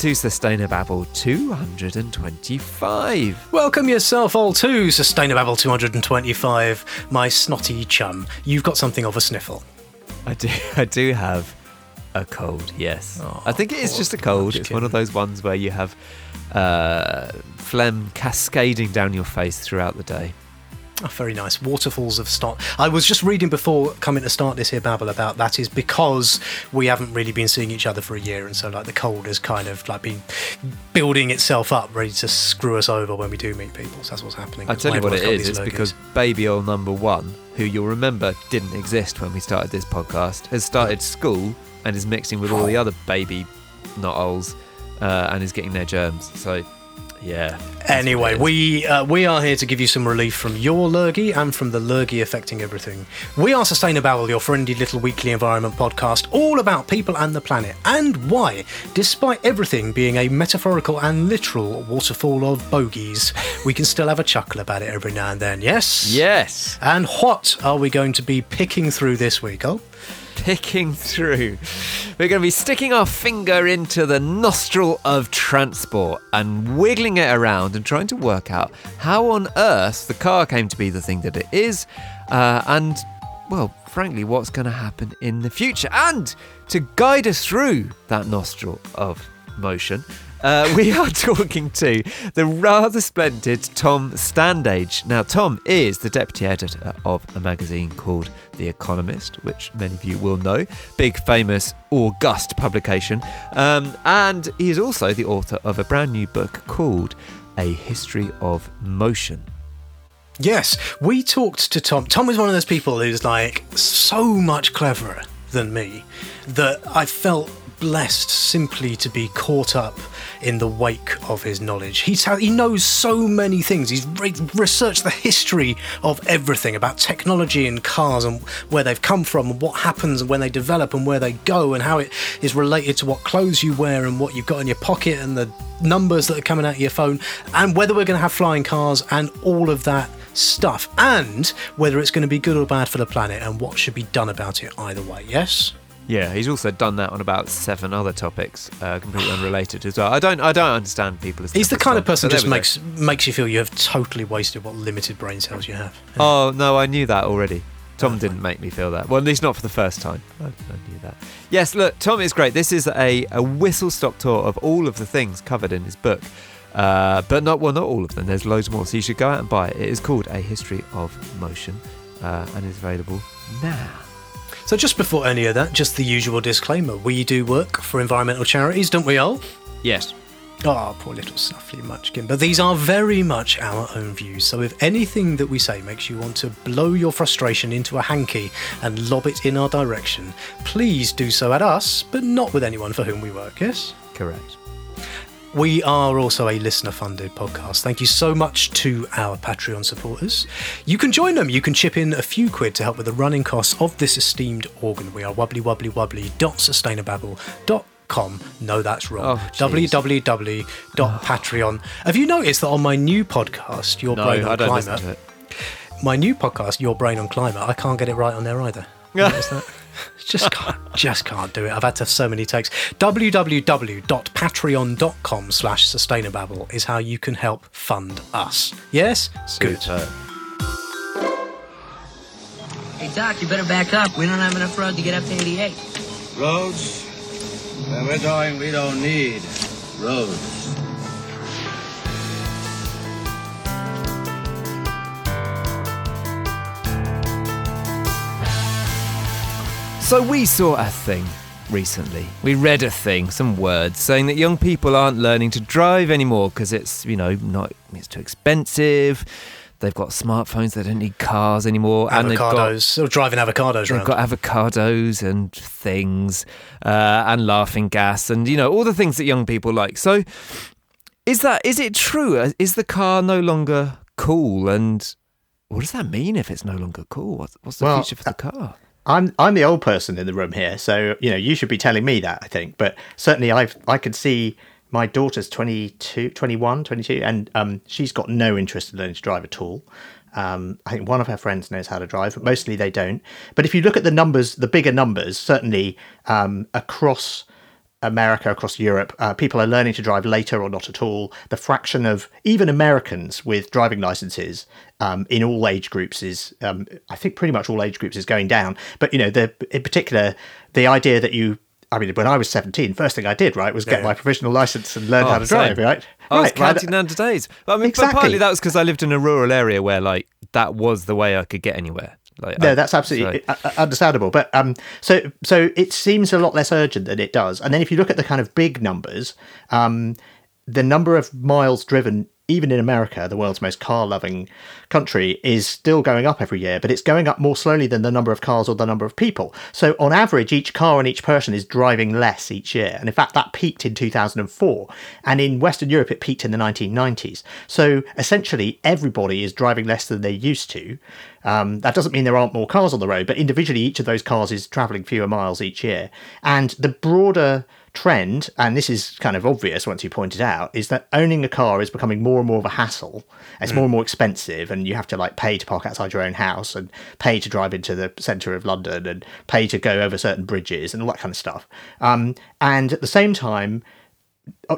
to Sustainababble 225. Welcome yourself all to Sustainababble 225, my snotty chum. You've got something of a sniffle. I do I do have a cold, yes. Oh, I think it is just a cold. It's one of those ones where you have uh, phlegm cascading down your face throughout the day. Oh, very nice. Waterfalls of snot. I was just reading before coming to start this here babble about that is because we haven't really been seeing each other for a year, and so like the cold has kind of like been building itself up, ready to screw us over when we do meet people. So that's what's happening. I tell you what it is. It's lurgies. because baby oil number one, who you'll remember didn't exist when we started this podcast, has started school and is mixing with all the other baby not ols uh, and is getting their germs. So, yeah. Anyway, we uh, we are here to give you some relief from your lurgy and from the lurgy affecting everything. We are Sustainababble, your friendly little weekly environment podcast, all about people and the planet, and why, despite everything being a metaphorical and literal waterfall of bogies, we can still have a chuckle about it every now and then. Yes. Yes. And what are we going to be picking through this week? Oh, picking through. We're going to be sticking our finger into the nostril of transport and wiggling it around and trying to work out how on earth the car came to be the thing that it is, uh, and, well, frankly, what's going to happen in the future. And to guide us through that nostril of motion, uh, we are talking to the rather splendid Tom Standage. Now, Tom is the deputy editor of a magazine called The Economist, which many of you will know, big, famous, august publication. Um, and he is also the author of a brand new book called A History of Motion. Yes, we talked to Tom. Tom is one of those people who's like so much cleverer than me that I felt blessed simply to be caught up in the wake of his knowledge. He's he knows so many things. He's re- researched the history of everything about technology and cars and where they've come from and what happens when they develop and where they go and how it is related to what clothes you wear and what you've got in your pocket and the numbers that are coming out of your phone and whether we're going to have flying cars and all of that stuff and whether it's going to be good or bad for the planet and what should be done about it either way. Yes? Yeah, he's also done that on about seven other topics, uh, completely unrelated as well. I don't, I don't understand people as. He's the kind of person but just makes makes you feel you have totally wasted what limited brain cells you have. go. Oh no, I knew that already. Tom didn't make me feel that. Well, at least not for the first time. I, I knew that. Yes, look, Tom is great. This is a, a whistle stop tour of all of the things covered in his book. Uh, but not well, not all of them. There's loads more. So you should go out and buy it. It is called A History of Motion, uh, and is available now. So just before any of that, just the usual disclaimer: we do work for environmental charities, don't we all? Yes. Oh, poor little snuffly munchkin. But these are very much our own views. So if anything that we say makes you want to blow your frustration into a hanky and lob it in our direction, please do so at us, but not with anyone for whom we work. Yes. Correct. We are also a listener funded podcast. Thank you so much to our Patreon supporters. You can join them. You can chip in a few quid to help with the running costs of this esteemed organ. We are wobbly wobbly wobbly dot sustainababble.com. No, that's wrong. Oh, www.patreon. Have you noticed that on my new podcast, Your No, Brain on Climate, my new podcast, Your Brain on Climate, I can't get it right on there either. Yeah. just can't, just can't do it. I've had to have so many takes. www.patreon.com slash sustainababble is how you can help fund us. Yes? Good. Hey, Doc, you better back up. We don't have enough road to get up to 88. Roads? Where we're going, we don't need roads. So we saw a thing recently. We read a thing, some words saying that young people aren't learning to drive anymore because it's, you know, not it's too expensive. They've got smartphones, they don't need cars anymore, and they've got Avocados. Or driving avocados They've around. got avocados and things, uh, and laughing gas, and you know all the things that young people like. So, is that is it true? Uh, Is the car no longer cool? And what does that mean if it's no longer cool? What's, what's the Well, future for the car? I'm I'm the old person in the room here, so you know you should be telling me that I think. But certainly I've I could see my daughter's 22, 21, 22, and um, she's got no interest in learning to drive at all. Um, I think one of her friends knows how to drive, but mostly they don't. But if you look at the numbers, the bigger numbers, certainly um, across America, across Europe, uh, people are learning to drive later or not at all. The fraction of even Americans with driving licenses um, in all age groups is, um, I think, pretty much all age groups is going down. But you know, the in particular, the idea that you I mean, when I was 17, first thing I did, right, was get Yeah. my provisional license and learn Oh, how to same. drive, right? I was counting down to days. I mean, Exactly. but partly that was because I lived in a rural area where, like, that was the way I could get anywhere. Like, No, I- that's absolutely so- understandable. But um, so so it seems a lot less urgent than it does. And then if you look at the kind of big numbers, um, the number of miles driven, even in America, the world's most car-loving country, is still going up every year. But it's going up more slowly than the number of cars or the number of people. So on average, each car and each person is driving less each year. And in fact, that peaked in 2004. And in Western Europe, it peaked in the 1990s. So essentially, everybody is driving less than they used to. Um, that doesn't mean there aren't more cars on the road, but individually, each of those cars is travelling fewer miles each year. And the broader trend, and this is kind of obvious once you point it out, is that owning a car is becoming more and more of a hassle. It's more and more expensive, and you have to like pay to park outside your own house, and pay to drive into the centre of London, and pay to go over certain bridges, and all that kind of stuff. Um, and at the same time,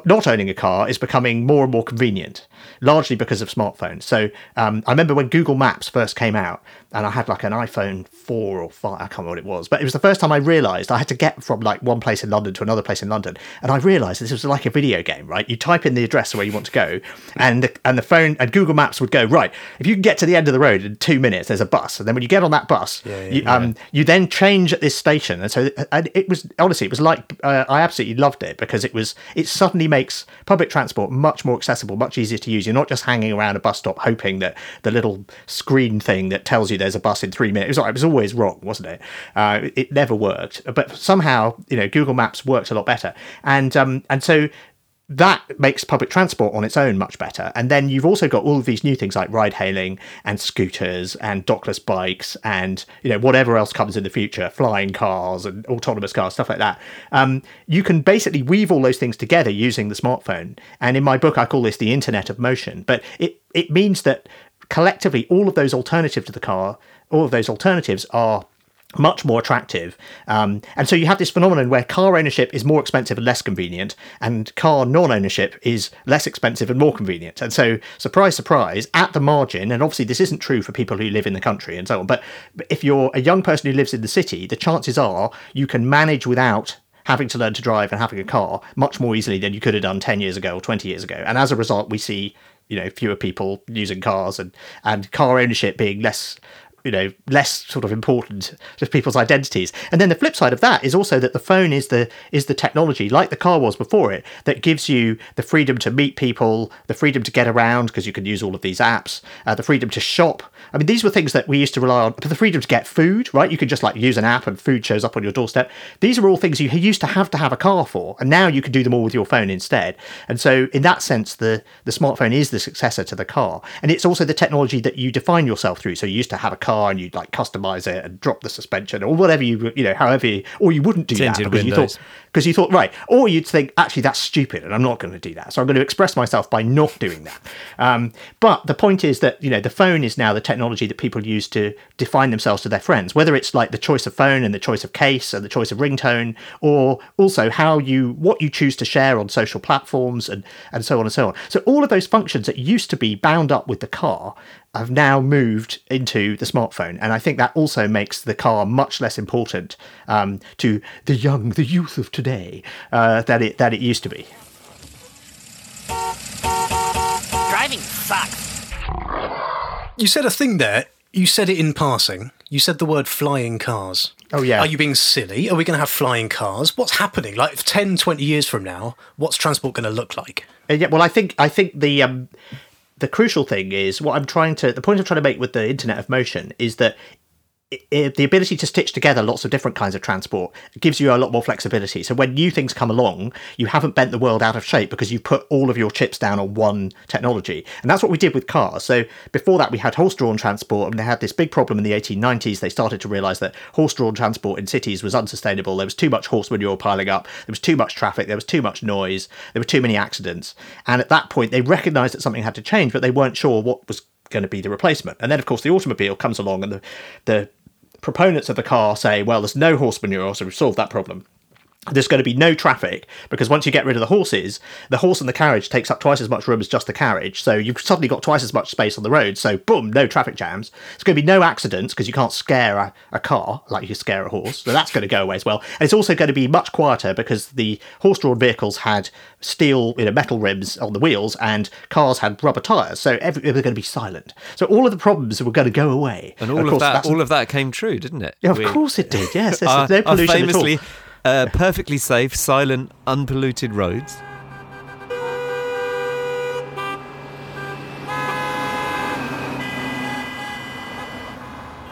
not owning a car is becoming more and more convenient, largely because of smartphones. So um, I remember when Google Maps first came out, and I had like an iPhone 4 or 5, I can't remember what it was, but it was the first time I realised I had to get from like one place in London to another place in London. And I realised this was like a video game, right? You type in the address where you want to go, and the, and the phone and Google Maps would go, right, if you can get to the end of the road in two minutes, there's a bus. And then when you get on that bus, you, um, you then change at this station. And so and it was, honestly, it was like, uh, I absolutely loved it because it was, it suddenly makes public transport much more accessible, much easier to use. You're not just hanging around a bus stop hoping that the little screen thing that tells you there's a bus in three minutes. It was, always wrong, wasn't it? Uh, it, it never worked. But somehow, you know, Google Maps works a lot better. And um, and so that makes public transport on its own much better. And then you've also got all of these new things like ride hailing and scooters and dockless bikes and you know whatever else comes in the future, flying cars and autonomous cars, stuff like that. Um, you can basically weave all those things together using the smartphone. And in my book, I call this the Internet of Motion. But it it means that collectively, all of those alternatives to the car, all of those alternatives are much more attractive. Um, and so you have this phenomenon where car ownership is more expensive and less convenient, and car non ownership is less expensive and more convenient. And so, surprise, surprise, at the margin, and obviously this isn't true for people who live in the country and so on, but if you're a young person who lives in the city, the chances are you can manage without having to learn to drive and having a car much more easily than you could have done 10 years ago or 20 years ago. And as a result, we see, you know, fewer people using cars and, and car ownership being less you know less sort of important to people's identities. And then the flip side of that is also that the phone is the is the technology like the car was before it that gives you the freedom to meet people the freedom to get around because you can use all of these apps uh, the freedom to shop. I mean these were things that we used to rely on the freedom to get food right? You can just like use an app and food shows up on your doorstep. These are all things you used to have to have a car for and now you can do them all with your phone instead. And so in that sense the the smartphone is the successor to the car. And it's also the technology that you define yourself through. So you used to have a car and you'd like customize it and drop the suspension or whatever you you know however you, or you wouldn't do Tinted that because you windows. thought because you thought right or you'd think actually that's stupid and i'm not going to do that. So i'm going to express myself by not doing that. Um, but the point is that you know the phone is now the technology that people use to define themselves to their friends whether it's like the choice of phone and the choice of case and the choice of ringtone or also how you what you choose to share on social platforms and and so on and so on. So all of those functions that used to be bound up with the car have now moved into the smartphone. And I think that also makes the car much less important um, to the young, the youth of today, uh, than, it, that it used to be. Driving sucks. You said a thing there. You said it in passing. You said the word flying cars. Oh, yeah. Are you being silly? Are we going to have flying cars? What's happening? Like 10, 20 years from now, what's transport going to look like? Uh, yeah, well, I think I think the um, the crucial thing is what I'm trying to the point I'm trying to make with the Internet of Motion is that i i the ability to stitch together lots of different kinds of transport gives you a lot more flexibility. So when new things come along, you haven't bent the world out of shape because you've put all of your chips down on one technology. And that's what we did with cars. So before that, we had horse-drawn transport, and they had this big problem in the 1890s. They started to realise that horse-drawn transport in cities was unsustainable. There was too much horse manure piling up. There was too much traffic. There was too much noise. There were too many accidents. And at that point, they recognised that something had to change, but they weren't sure what was going to be the replacement. And then, of course, the automobile comes along, and the the proponents of the car say, well, there's no horse manure, so we've solved that problem. There's going to be no traffic because once you get rid of the horses, the horse and the carriage takes up twice as much room as just the carriage. So you've suddenly got twice as much space on the road. So boom, no traffic jams. It's going to be no accidents because you can't scare a, a car like you scare a horse. So that's going to go away as well. And it's also going to be much quieter because the horse-drawn vehicles had steel, you know, metal rims on the wheels and cars had rubber tires. So every, it was going to be silent. So all of the problems were going to go away. And all of, course, that, all of that came true, didn't it? yeah, of We- course it did. Yes, there's no pollution famously at all. Uh, perfectly safe, silent, unpolluted roads.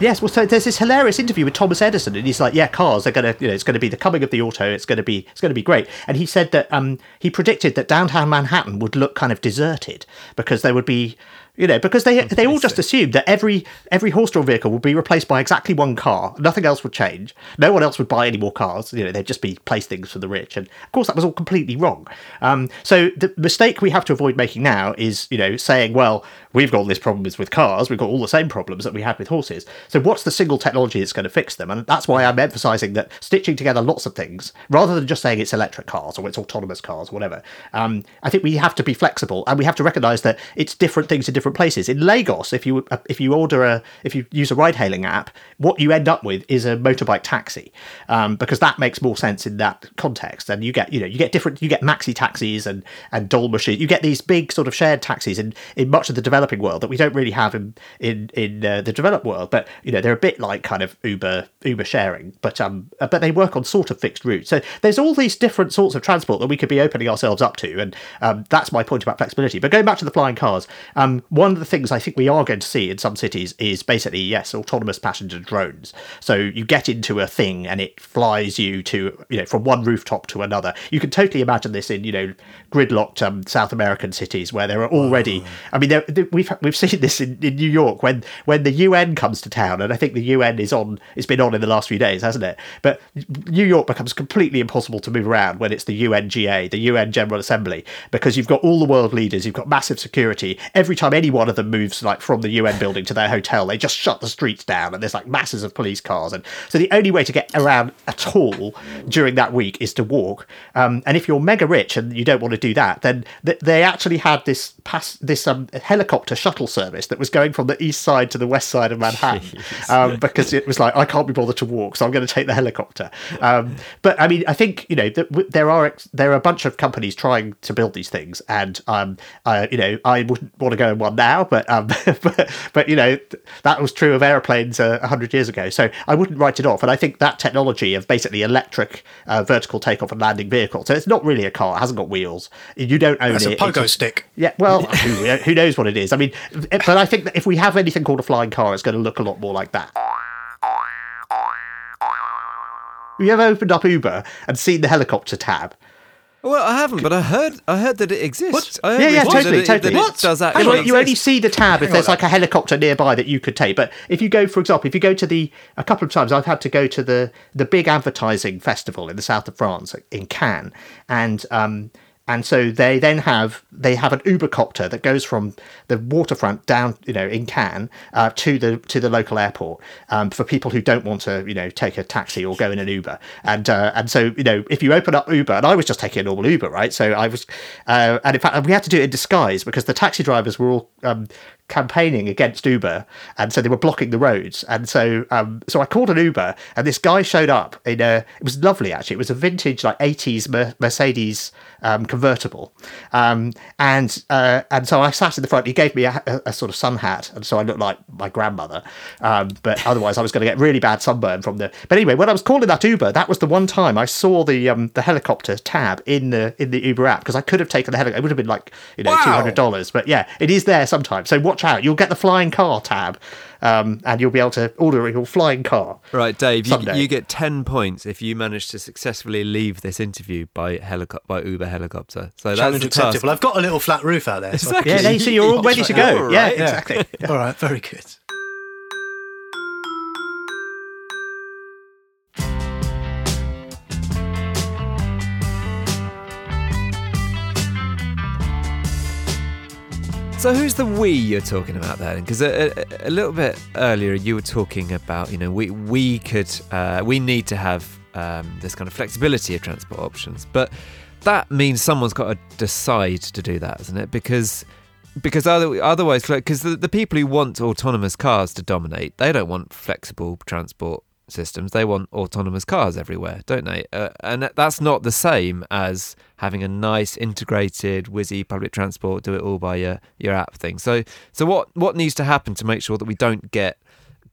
Yes, well, so there's this hilarious interview with Thomas Edison, and he's like, "Yeah, cars are gonna, you know, it's gonna be the coming of the auto. It's gonna be, it's gonna be great." And he said that um, he predicted that downtown Manhattan would look kind of deserted because there would be, you know, because they they all just assumed that every every horse-drawn vehicle would be replaced by exactly one car. Nothing else would change. No one else would buy any more cars. You know, they'd just be playthings for the rich. And of course, that was all completely wrong. Um, so the mistake we have to avoid making now is, you know, saying, "Well, we've got all these problems with cars. We've got all the same problems that we had with horses. So what's the single technology that's going to fix them? And that's why I'm emphasising that stitching together lots of things rather than just saying it's electric cars or it's autonomous cars or whatever. Um, I think we have to be flexible and we have to recognise that it's different things in different places. In Lagos, if you uh, if you order a if you use a ride hailing app, what you end up with is a motorbike taxi um, because that makes more sense in that context. And you get you know you get different you get maxi taxis and and dolmush. You get these big sort of shared taxis in in much of the developing world that we don't really have in in in uh, the developed world. But you know they're a bit like kind of Uber Uber sharing, but um uh, but they work on sort of fixed routes. So there's all these different sorts of transport that we could be opening ourselves up to, and um, that's my point about flexibility. But going back to the flying cars, um, one of the things I think we are going to see in some cities is basically yes, autonomous passenger drones. So you get into a thing and it flies you to you know from one rooftop to another. You can totally imagine this in you know gridlocked um, South American cities where there are already. I mean, there, there- we've we've seen this in, in New York when when the UN comes to town, and I think the UN is on. It's been on in the last few days, hasn't it? But New York becomes completely impossible to move around when it's the UNGA, the UN General Assembly, because you've got all the world leaders, you've got massive security. Every time any one of them moves, like from the UN building to their hotel, they just shut the streets down, and there's like masses of police cars, and so the only way to get around at all during that week is to walk. Um, and if you're mega rich and you don't want to do that, then th- they actually had this pass this um, helicopter shuttle service that was going from the east side to the west side of Manhattan um, because it was like I can't be bothered to walk, so I'm going to take the helicopter. Um, but I mean, I think you know that w- there are ex- there are a bunch of companies trying to build these things, and um, uh, you know I wouldn't want to go in one now, but um, but, but you know that was true of airplanes a uh, hundred years ago, so I wouldn't write it off. And I think that technology of basically electric uh, vertical takeoff and landing vehicle, so it's not really a car, it hasn't got wheels, you don't own That's a pogo It's- stick. yeah, well, who, who knows what it is? I mean, but I think that if we have anything called a flying car, it's going to look a lot more like that. Have you ever opened up Uber and seen the helicopter tab? Well, I haven't, but I heard I heard that it exists. I heard Yeah, yeah, totally, that it, totally. That it What? does well, you only see the tab if there's on. like a helicopter nearby that you could take. But if you go, for example, if you go to the a couple of times, I've had to go to the the big advertising festival in the south of France in Cannes, and um, and so they then have they have an Uber copter that goes from the waterfront down, you know, in Cannes uh, to the to the local airport um, for people who don't want to, you know, take a taxi or go in an Uber. And uh, and so you know, if you open up Uber, and I was just taking a normal Uber, right? So I was, uh, and in fact, we had to do it in disguise because the taxi drivers were all um, campaigning against Uber, and so they were blocking the roads. And so, um, so I called an Uber, and this guy showed up in a. It was lovely actually. It was a vintage like '80s Mer- Mercedes um, convertible, um, and uh, and so I sat in the front. He gave me a, a, a sort of sun hat, and so I looked like my grandmother. Um, but otherwise, I was going to get really bad sunburn from the. But anyway, when I was calling that Uber, that was the one time I saw the um, the helicopter tab in the in the Uber app because I could have taken the helicopter. It would have been like you know Wow. two hundred dollars, but yeah, it is there sometimes. So watch out. You'll get the flying car tab, um, and you'll be able to order your flying car. Right, Dave, you, you get 10 points if you manage to successfully leave this interview by helico- by Uber helicopter. So Challenge that's the accepted. task. Well, I've got a little flat roof out there. So Exactly. Yeah, there you see, you're all ready to go. All Yeah, exactly. All right, very good. So who's the we you're talking about there? Because a, a, a little bit earlier you were talking about, you know, we we could uh, we need to have um, this kind of flexibility of transport options. But that means someone's got to decide to do that, isn't it? Because because other, otherwise, because the, the people who want autonomous cars to dominate, they don't want flexible transport systems. They want autonomous cars everywhere, don't they? Uh, and that's not the same as having a nice integrated whizzy public transport, do it all by your, your app thing. So, so what what needs to happen to make sure that we don't get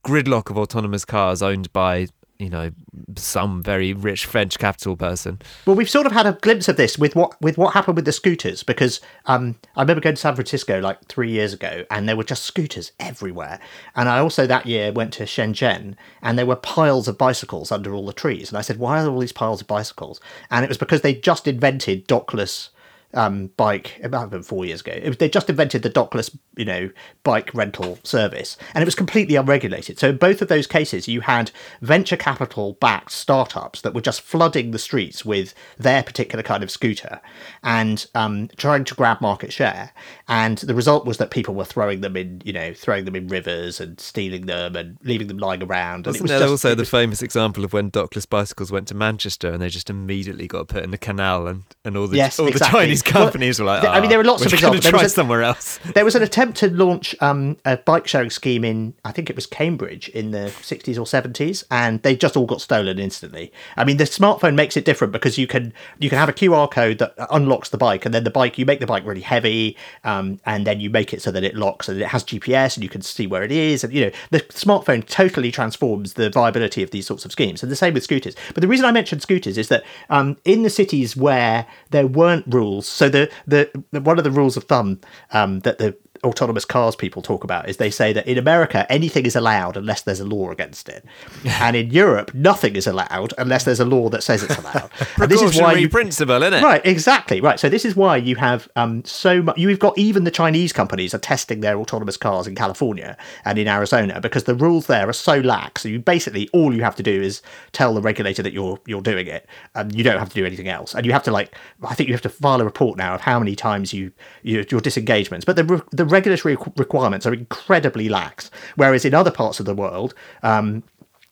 gridlock of autonomous cars owned by you know some very rich French capital person. Well, we've sort of had a glimpse of this with what with what happened with the scooters because um, I remember going to San Francisco like three years ago, and there were just scooters everywhere. And I also that year went to Shenzhen, and there were piles of bicycles under all the trees. And I said, "Why are there all these piles of bicycles?" And it was because they just invented dockless um, bike. It might have been four years ago. It was, they just invented the dockless, you know, bike rental service, and it was completely unregulated. So in both of those cases, you had venture capital backed startups that were just flooding the streets with their particular kind of scooter and um, trying to grab market share. And the result was that people were throwing them in, you know, throwing them in rivers and stealing them and leaving them lying around. Wasn't it was there just, also it the famous example of when dockless bicycles went to Manchester and they just immediately got put in the canal and, and all the Yes, all exactly. the Chinese Well, companies were like, th- I mean, there "Ah, are lots of examples. There Try was a- somewhere else. There was an attempt to launch um, a bike sharing scheme in, I think it was Cambridge in the 60s or 70s, and they just all got stolen instantly. I mean, the smartphone makes it different because you can you can have a QR code that unlocks the bike, and then the bike you make the bike really heavy, um, and then you make it so that it locks and it has GPS and you can see where it is, and you know the smartphone totally transforms the viability of these sorts of schemes. And the same with scooters. But the reason I mentioned scooters is that um, in the cities where there weren't rules, so the the, the one of the rules of thumb um, that the autonomous cars people talk about is they say that in America anything is allowed unless there's a law against it, and in Europe nothing is allowed unless there's a law that says it's allowed. and this is why you principle, isn't it? Right, exactly. Right. So this is why you have um, so much. You've got even the Chinese companies are testing their autonomous cars in California and in Arizona because the rules there are so lax. So you basically all you have to do is tell the regulator that you're you're doing it, and you don't have to do anything else. And you have to like, I think you have to file a report now of how many times you, you your disengagements. But the the regulatory requirements are incredibly lax. Whereas in other parts of the world. Um,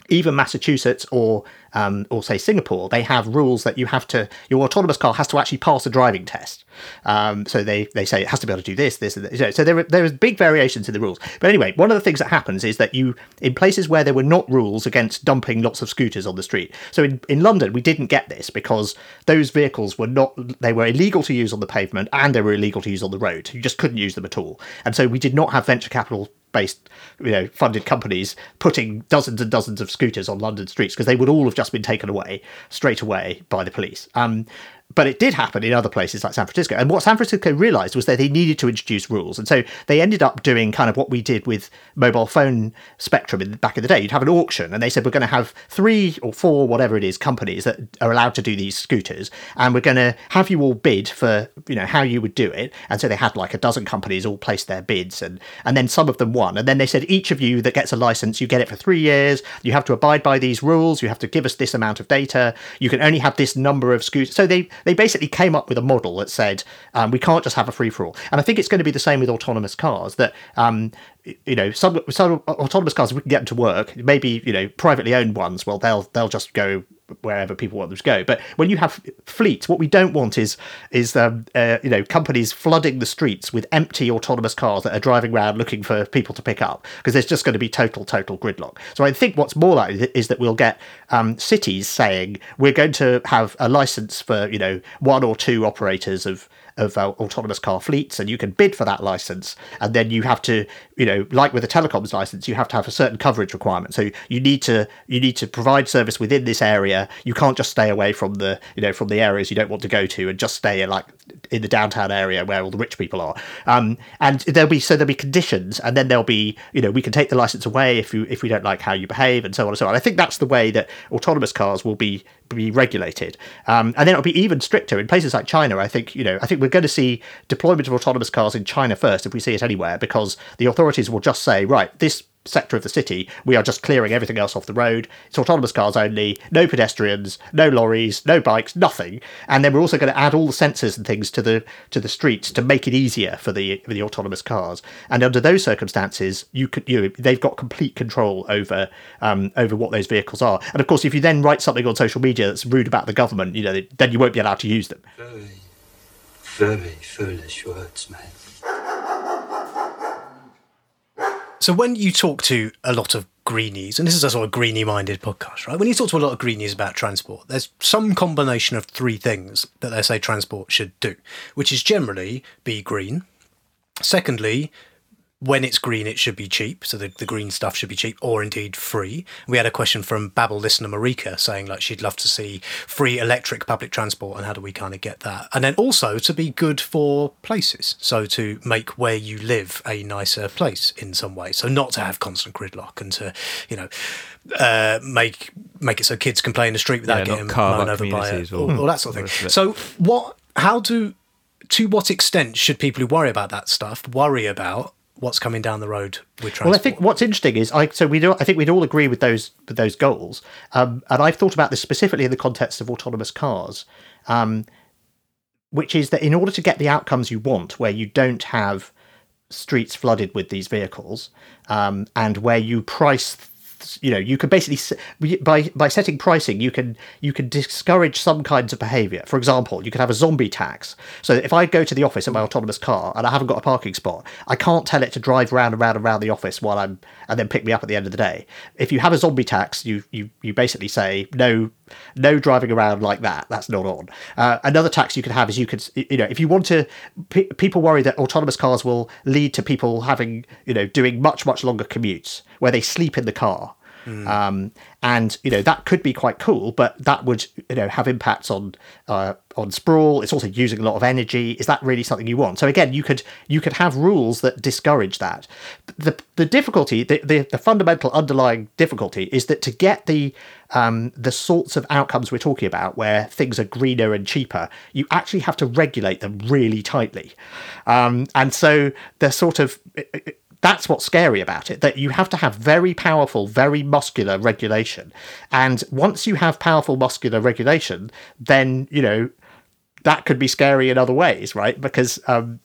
even Massachusetts or um, or say Singapore, they have rules that you have to your autonomous car has to actually pass a driving test. Um, so they, they say it has to be able to do this, this, and this. So there are, big variations in the rules. But anyway, one of the things that happens is that you in places where there were not rules against dumping lots of scooters on the street. So in, in London, we didn't get this because those vehicles were not they were illegal to use on the pavement and they were illegal to use on the road. You just couldn't use them at all. And so we did not have venture capital based, you know, funded companies putting dozens and dozens of scooters on London streets because they would all have just been taken away straight away by the police. Um, but it did happen in other places like San Francisco. And what San Francisco realized was that they needed to introduce rules. And so they ended up doing kind of what we did with mobile phone spectrum in, back in the day. You'd have an auction and they said, we're going to have three or four, whatever it is, companies that are allowed to do these scooters. And we're going to have you all bid for, you know, how you would do it. And so they had like a dozen companies all place their bids and, and then some of them won. And then they said, each of you that gets a license, you get it for three years. You have to abide by these rules. You have to give us this amount of data. You can only have this number of scooters. So they, they basically came up with a model that said um, we can't just have a free for all. And I think it's going to be the same with autonomous cars that um, you know some some autonomous cars we can get them to work. Maybe you know privately owned ones. Well, they'll they'll just go wherever people want them to go. But when you have fleets, what we don't want is is um, uh, you know companies flooding the streets with empty autonomous cars that are driving around looking for people to pick up because there's just going to be total total gridlock. So I think what's more likely is that we'll get um, cities saying we're going to have a license for you know one or two operators of of uh, autonomous car fleets and you can bid for that license and then you have to you know like with a telecoms license you have to have a certain coverage requirement. So you need to you need to provide service within this area. You can't just stay away from the you know from the areas you don't want to go to and just stay in like in the downtown area where all the rich people are. Um and there'll be so there'll be conditions and then there'll be you know we can take the license away if you if we don't like how you behave and so on and so on. I think that's the way that autonomous cars will be be regulated. Um, and then it'll be even stricter in places like china. I think you know i think we're going to see deployment of autonomous cars in china first if we see it anywhere because the authorities will just say right this sector of the city, we are just clearing everything else off the road. It's autonomous cars only, no pedestrians, no lorries, no bikes, nothing. And then we're also going to add all the sensors and things to the to the streets to make it easier for the for the autonomous cars. And under those circumstances, you could you they've got complete control over um, over what those vehicles are. And of course, if you then write something on social media that's rude about the government, you know, then you won't be allowed to use them. Very, very foolish words, mate. So when you talk to a lot of greenies, and this is a sort of greenie minded podcast, right? When you talk to a lot of greenies about transport, there's some combination of three things that they say transport should do, which is generally be green. Secondly, when it's green, it should be cheap. So the, the green stuff should be cheap or indeed free. We had a question from Babble listener Marika saying like she'd love to see free electric public transport and how do we kind of get that? And then also to be good for places. So to make where you live a nicer place in some way. So not to have constant gridlock and to, you know, uh, make make it so kids can play in the street without Yeah, getting mown over by it, all, or- that sort of all the rest of thing. So what? How do? To what extent should people who worry about that stuff worry about what's coming down the road with transport? Well, I think what's interesting is I so we do I think we'd all agree with those with those goals, um, and I've thought about this specifically in the context of autonomous cars, um, which is that in order to get the outcomes you want, where you don't have streets flooded with these vehicles, um, and where you price you know you could basically by by setting pricing you can you can discourage some kinds of behavior. For example you could have a zombie tax. So if i go to the office in my autonomous car and i haven't got a parking spot i can't tell it to drive round and round and round the office while i'm and then pick me up at the end of the day. If you have a zombie tax you you you basically say no no driving around like that. That's not on. Uh, another tax you could have is you could you know if you want to pe people worry that autonomous cars will lead to people having you know doing much much longer commutes where they sleep in the car um, and you know that could be quite cool, but that would you know have impacts on uh, on sprawl. It's also using a lot of energy. Is that really something you want? So again, you could you could have rules that discourage that. The the difficulty, the the, the fundamental underlying difficulty is that to get the um, the sorts of outcomes we're talking about, where things are greener and cheaper, you actually have to regulate them really tightly, um, and so the sort of that's what's scary about it that you have to have very powerful very muscular regulation and once you have powerful muscular regulation then you know that could be scary in other ways right because um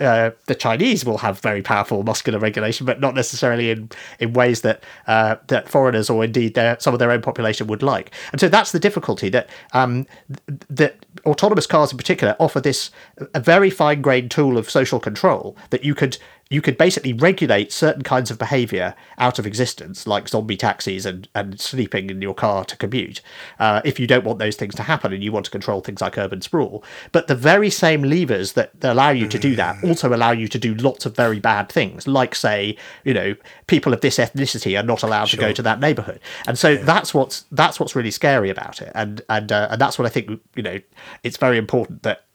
uh, the Chinese will have very powerful muscular regulation, but not necessarily in, in ways that uh, that foreigners or indeed their, some of their own population would like. And so that's the difficulty that um, th- that autonomous cars in particular offer this a very fine grained tool of social control that you could you could basically regulate certain kinds of behavior out of existence, like zombie taxis and, and sleeping in your car to commute, uh, if you don't want those things to happen and you want to control things like urban sprawl. But the very same levers that allow you to do that also allow you to do lots of very bad things, like, say, you know, people of this ethnicity are not allowed to go to that neighborhood. And so that's what's that's what's really scary about it. And and uh, and that's what I think, you know, it's very important that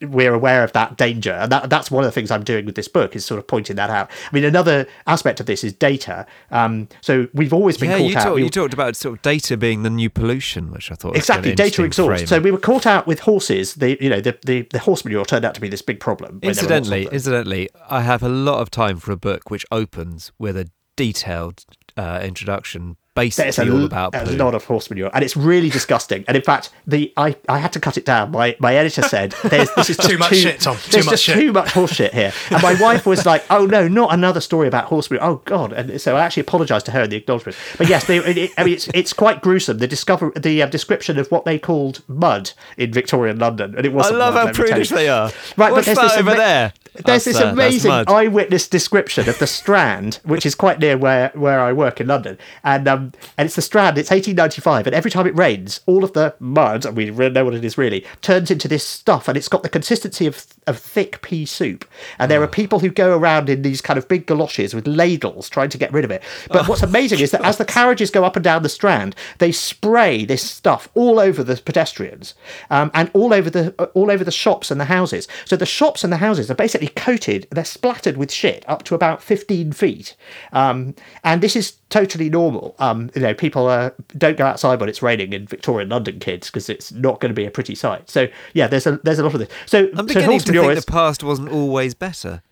we're aware of that danger. And that, that's one of the things i'm doing with this book is sort of pointing that out. I mean another aspect of this is data. Um, so we've always been Yeah, caught you, out. talk, we- you talked about sort of data being the new pollution, which I thought exactly data exhaust. So we were caught out with horses. The you know the the, the horse manure turned out to be this big problem when there were lots of Incidentally, incidentally, I have a lot of time for a book which opens with a detailed uh, introduction, basically a, all about a poo. lot of horse manure, and it's really disgusting. And in fact, the I, I had to cut it down. My my editor said, "There's this is Too much shit, Tom. Too there's much just shit." too much horse shit here." And my wife was like, "Oh no, not another story about horse manure." Oh god! And so I actually apologised to her in the acknowledgement. But yes, they, it, I mean it's it's quite gruesome. The discover the uh, description of what they called mud in Victorian London, and it wasn't. love mud, how let me tell prudish they are. Right, What's but there's that this over ama- there? There's That's, this uh, amazing mud. eyewitness description of the Strand, which is quite near where, where I work in London, and um, and it's the Strand. It's 1895, and every time it rains, all of the mud, and we know what it is really, turns into this stuff, and it's got the consistency of of thick pea soup. And there are people who go around in these kind of big galoshes with ladles trying to get rid of it. But what's amazing is that as the carriages go up and down the Strand, they spray this stuff all over the pedestrians, um, and all over the all over the shops and the houses. So the shops and the houses are basically coated, they're splattered with shit up to about 15 feet. Um, and this is totally normal. Um, you know, people uh, don't go outside when it's raining in Victorian London, kids, because it's not going to be a pretty sight. So yeah, there's a there's a lot of this. So I'm beginning horse to think is- the past wasn't always better.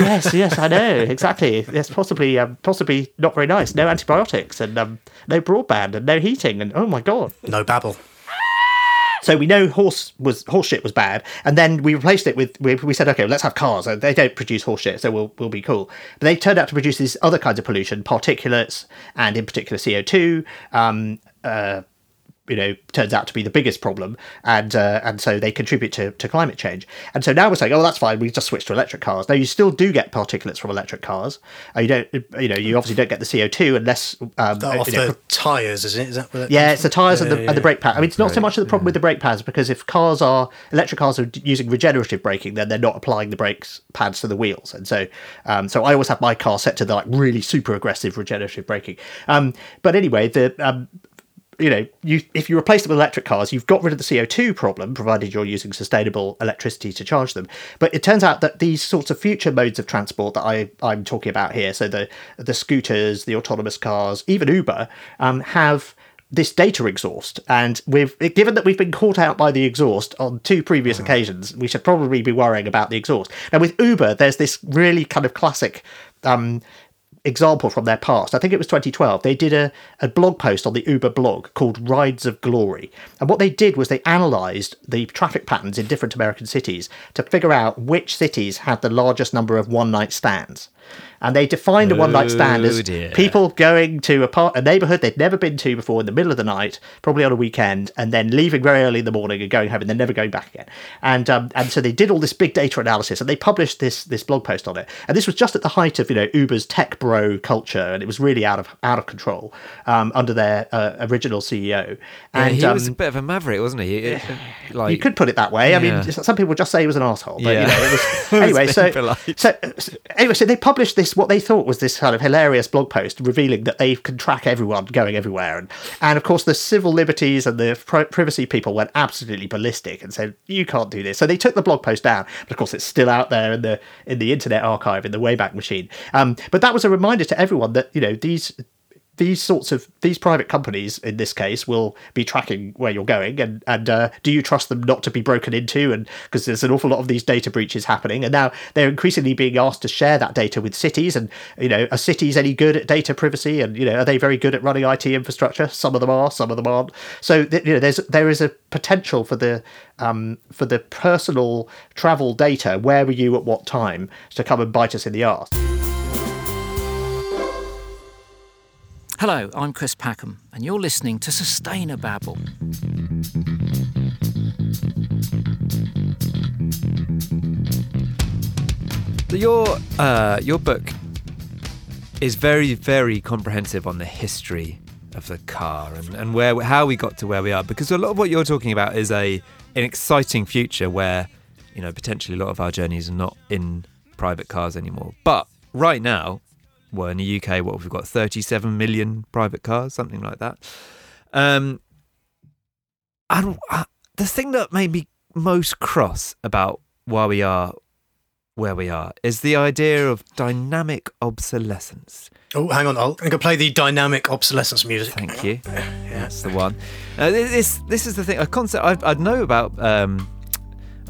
yes, yes, I know exactly. Yes, possibly, um, possibly not very nice. No antibiotics and um, no broadband and no heating and oh my god. No babble. So we know horse was horse shit was bad, and then we replaced it with we, we said okay, let's have cars. They don't produce horse shit, so we'll we'll be cool. But they turned out to produce these other kinds of pollution, particulates, and in particular CO two. Um, uh, you know turns out to be the biggest problem and uh, and so they contribute to, to climate change and so now we're saying oh that's fine we just switch to electric cars now you still do get particulates from electric cars uh, you don't you know you obviously don't get the co2 unless um, That off you know, the tyres, is it? Is that yeah, it's the from? tyres and the yeah, and the brake pad. I mean, it's not so much of the problem with the brake pads because if cars are electric cars are using regenerative braking, then they're not applying the brakes pads to the wheels, and so um, so I always have my car set to the like really super aggressive regenerative braking. Um, but anyway, the um, you know, you if you replace them with electric cars, you've got rid of the CO2 problem, provided you're using sustainable electricity to charge them. But it turns out that these sorts of future modes of transport that I, I'm talking about here, so the the scooters, the autonomous cars, even Uber, um, have this data exhaust. And we've given that we've been caught out by the exhaust on two previous occasions, we should probably be worrying about the exhaust. Now with Uber, there's this really kind of classic um, example from their past. I think it was 2012. They did a, a blog post on the Uber blog called Rides of Glory. And what they did was they analysed the traffic patterns in different American cities to figure out which cities had the largest number of one night stands. And they defined a one night stand Oh, as dear. people going to a, part, a neighbourhood they'd never been to before in the middle of the night, probably on a weekend, and then leaving very early in the morning and going home and then never going back again. And um, and so they did all this big data analysis and they published this this blog post on it. And this was just at the height of you know Uber's tech bro culture, and it was really out of out of control um, under their uh, original CEO. Yeah, And he was a um, bit of a maverick, wasn't he? It- like, you could put it that way. I Yeah. mean, some people just say he was an asshole. But Yeah. you know, it was, anyway, so, so so anyway, so they published this what they thought was this kind of hilarious blog post revealing that they can track everyone going everywhere, and and of course the civil liberties and the pri- privacy people went absolutely ballistic and said you can't do this. So they took the blog post down, but of course it's still out there in the in the Internet Archive in the Wayback Machine. Um, but that was a reminder to everyone that you know these these sorts of these private companies in this case will be tracking where you're going and and uh, do you trust them not to be broken into? And because there's an awful lot of these data breaches happening and now they're increasingly being asked to share that data with cities and you know are cities any good at data privacy? And you know are they very good at running IT infrastructure? Some of them are some of them aren't. So th- you know there's there is a potential for the um, for the personal travel data where were you at what time to come and bite us in the arse Hello, I'm Chris Packham, and you're listening to Sustainababble. So your uh, your book is very very comprehensive on the history of the car and, and where how we got to where we are because a lot of what you're talking about is a an exciting future where you know potentially a lot of our journeys are not in private cars anymore but right now well in the UK what we've got 37 million private cars something like that um and uh, the thing that made me most cross about why we are where we are is the idea of dynamic obsolescence. Oh, hang on. I'll, I'm going to play the dynamic obsolescence music. Thank you. That's the one. Uh, this this is the thing. A concept I, I know about. Um,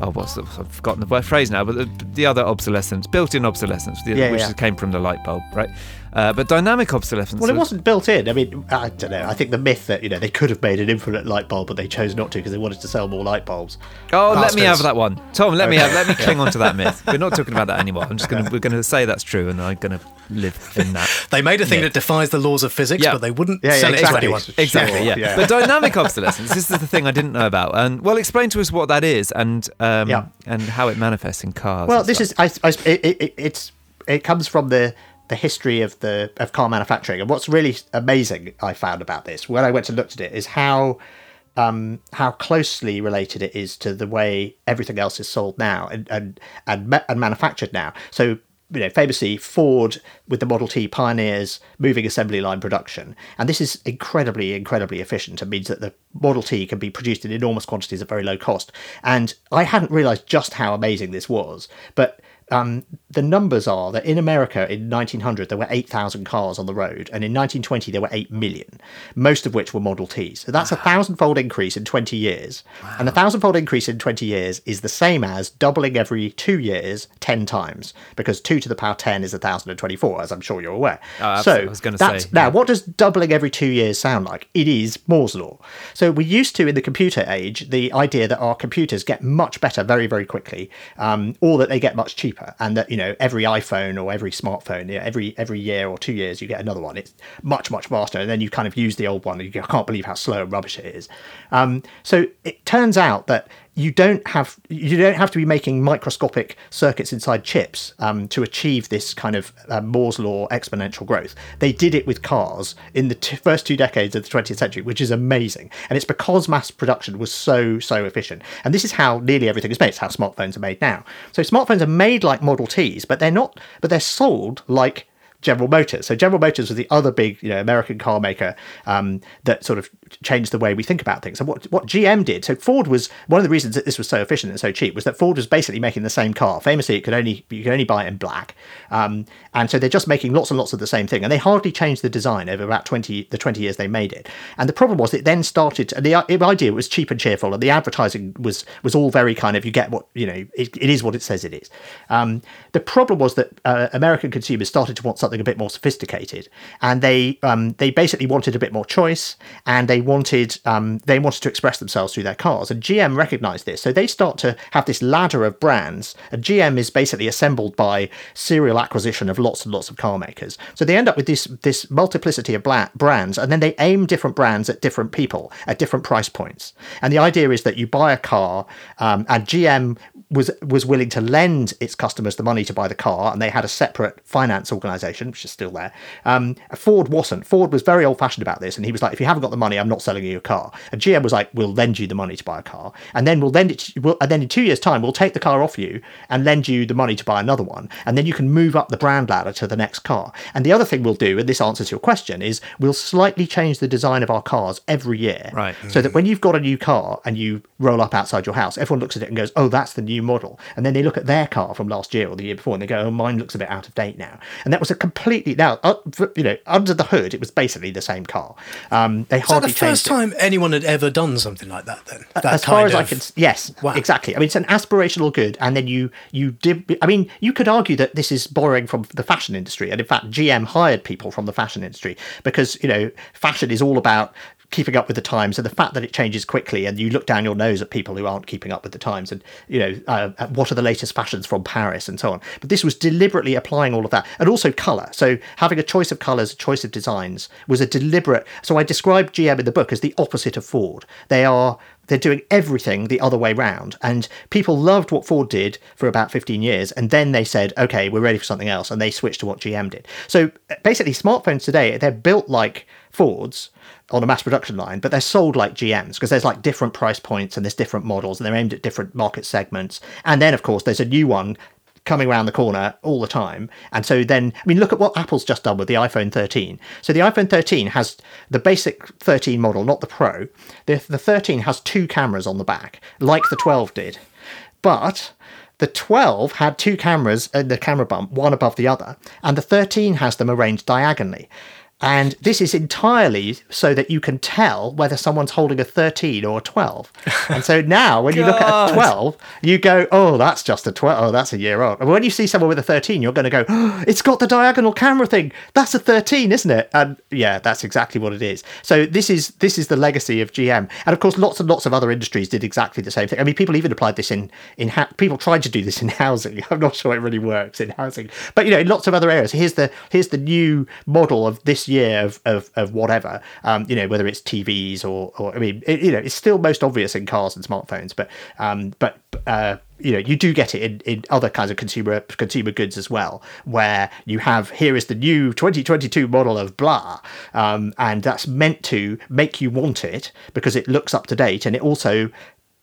oh, what's the, I've forgotten the word phrase now. But the, the other obsolescence, built-in obsolescence, the, Yeah, which yeah. came from the light bulb, right? Uh, but dynamic obsolescence. Well, it was- wasn't built in. I mean, I don't know. I think the myth that you know they could have made an infinite light bulb, but they chose not to because they wanted to sell more light bulbs. Oh, let me have that one, Tom. Let me have. Let me cling on to that myth. We're not talking about that anymore. I'm just gonna. We're gonna say that's true, and I'm gonna live in that. They made a thing Yeah. that defies the laws of physics, Yeah. but they wouldn't Yeah, yeah, sell it to anyone. Exactly, Sure, yeah. yeah. But dynamic obsolescence, this is the thing I didn't know about. And well, explain to us what that is and um, Yeah. and how it manifests in cars. Well, this stuff. is I, I, it, it, it's it comes from the the history of the of car manufacturing, and what's really amazing I found about this when I went and looked at it is how. Um, how closely related it is to the way everything else is sold now and and and, and manufactured now. So you know, famously Ford with the Model T pioneers moving assembly line production, and this is incredibly, incredibly efficient. It means that the Model T can be produced in enormous quantities at very low cost. And I hadn't realised just how amazing this was, but um, the numbers are that in America in 1900 there were 8,000 cars on the road, and in 1920 there were 8 million, most of which were Model Ts. So that's a thousandfold increase in 20 years. And a thousandfold increase in 20 years is the same as doubling every two years 10 times, because 2 to the power 10 is 1,024, as I'm sure you're aware. Oh, so I was gonna say, Now, yeah. what does doubling every two years sound like? It is Moore's Law. So we used to, in the computer age, the idea that our computers get much better very, very quickly, um, or that they get much cheaper, and that you know every iPhone or every smartphone, you know, every every year or two years, you get another one. It's much, much faster, and then you kind of use the old one, and you can't believe how slow and rubbish it is. Um, so it turns out that you don't have you don't have to be making microscopic circuits inside chips um, to achieve this kind of uh, Moore's law exponential growth. They did it with cars in the t- first two decades of the 20th century, which is amazing, and it's because mass production was so so efficient. And this is how nearly everything is made. It's how smartphones are made now. So smartphones are made like Model Ts, but they're not. But they're sold like General Motors. So General Motors was the other big, you know, American car maker um, that sort of changed the way we think about things. And what what GM did, so Ford was one of the reasons that this was so efficient and so cheap was that Ford was basically making the same car. Famously, it could only you could only buy it in black, um, and so they're just making lots and lots of the same thing. And they hardly changed the design over about twenty the twenty years they made it. And the problem was it then started. And the, the idea was cheap and cheerful, and the advertising was was all very kind of you get what you know it, it is what it says it is. Um, the problem was that uh, American consumers started to want something a bit more sophisticated, and they um, they basically wanted a bit more choice, and they wanted um, they wanted to express themselves through their cars. And GM recognised this, so they start to have this ladder of brands. And GM is basically assembled by serial acquisition of lots and lots of car makers. So they end up with this this multiplicity of brands, and then they aim different brands at different people at different price points. And the idea is that you buy a car, um, and GM was was willing to lend its customers the money to buy the car, and they had a separate finance organisation, which is still there. Um, Ford wasn't. Ford was very old fashioned about this, and he was like, "If you haven't got the money, I'm not selling you a car." And GM was like, "We'll lend you the money to buy a car, and then we'll lend it. To, we'll, and then in two years' time, we'll take the car off you and lend you the money to buy another one, and then you can move up the brand ladder to the next car." And the other thing we'll do, and this answers your question, is we'll slightly change the design of our cars every year, Right. So that when you've got a new car and you roll up outside your house, everyone looks at it and goes, "Oh, that's the new model," and then they look at their car from last year or the year before and they go, "Oh, mine looks a bit out of date now." And that was a completely now, uh, you know, under the hood, it was basically the same car. Um, they hardly the first it. time anyone had ever done something like that? Then, that as far as I can, yes, Wow. exactly. I mean, it's an aspirational good, and then you you did. I mean, you could argue that this is borrowing from the fashion industry, and in fact, GM hired people from the fashion industry because you know, fashion is all about keeping up with the times and the fact that it changes quickly and you look down your nose at people who aren't keeping up with the times and you know uh, what are the latest fashions from paris and so on but this was deliberately applying all of that and also color so having a choice of colors a choice of designs was a deliberate so i described gm in the book as the opposite of ford they are they're doing everything the other way round. And people loved what Ford did for about 15 years. And then they said, okay, we're ready for something else. And they switched to what GM did. So basically, smartphones today, they're built like Fords on a mass production line, but they're sold like GMs because there's like different price points and there's different models and they're aimed at different market segments. And then, of course, there's a new one coming around the corner all the time. And so then, I mean, look at what Apple's just done with the iPhone 13. So the iPhone 13 has the basic 13 model, not the Pro. The, the 13 has two cameras on the back, like the 12 did. But the 12 had two cameras in the camera bump, one above the other, and the 13 has them arranged diagonally. And this is entirely so that you can tell whether someone's holding a 13 or a 12. And so now, when you look at a 12, you go, oh, that's just a 12. Oh, that's a year old. And when you see someone with a 13, you're going to go, oh, it's got the diagonal camera thing. That's a 13, isn't it? And yeah, that's exactly what it is. So this is this is the legacy of GM. And of course, lots and lots of other industries did exactly the same thing. I mean, people even applied this in in ha- people tried to do this in housing. I'm not sure it really works in housing, but you know, in lots of other areas. Here's the here's the new model of this year of of, of whatever. Um, you know, whether it's TVs or or I mean, it, you know, it's still most obvious in cars and smartphones, but um, but uh, you know, you do get it in, in other kinds of consumer consumer goods as well, where you have here is the new 2022 model of blah, um, and that's meant to make you want it because it looks up to date, and it also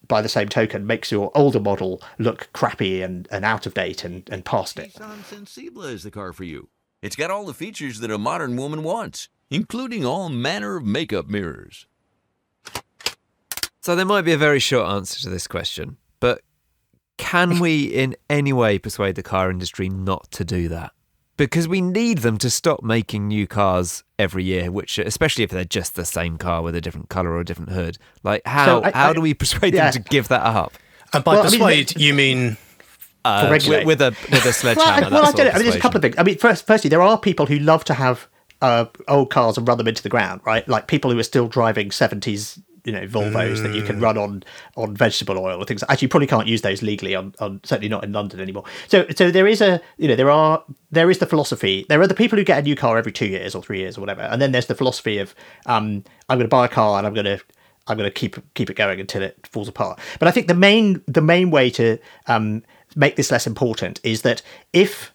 by the same token makes your older model look crappy and, and out of date and, and past it. Nissan Sensible is the car for you. It's got all the features that a modern woman wants, including all manner of makeup mirrors. So there might be a very short answer to this question, but can we in any way persuade the car industry not to do that? Because we need them to stop making new cars every year, which especially if they're just the same car with a different color or a different hood. Like how I- how I- do we persuade yeah. them to give that up? And by Well, I mean, persuade, you mean Uh, regulate. with, with a with a well, sledgehammer. I, well, I don't know. I mean, there's a couple of things. I mean, first, firstly, there are people who love to have uh, old cars and run them into the ground, right? Like people who are still driving 70s, you know, Volvos that you can run on on vegetable oil or things. Actually, you probably can't use those legally on, on certainly not in London anymore. So, so there is a, you know, there are there is the philosophy. There are the people who get a new car every two years or three years or whatever, and then there's the philosophy of um, I'm going to buy a car and I'm going to I'm going to keep keep it going until it falls apart. But I think the main the main way to um, make this less important is that if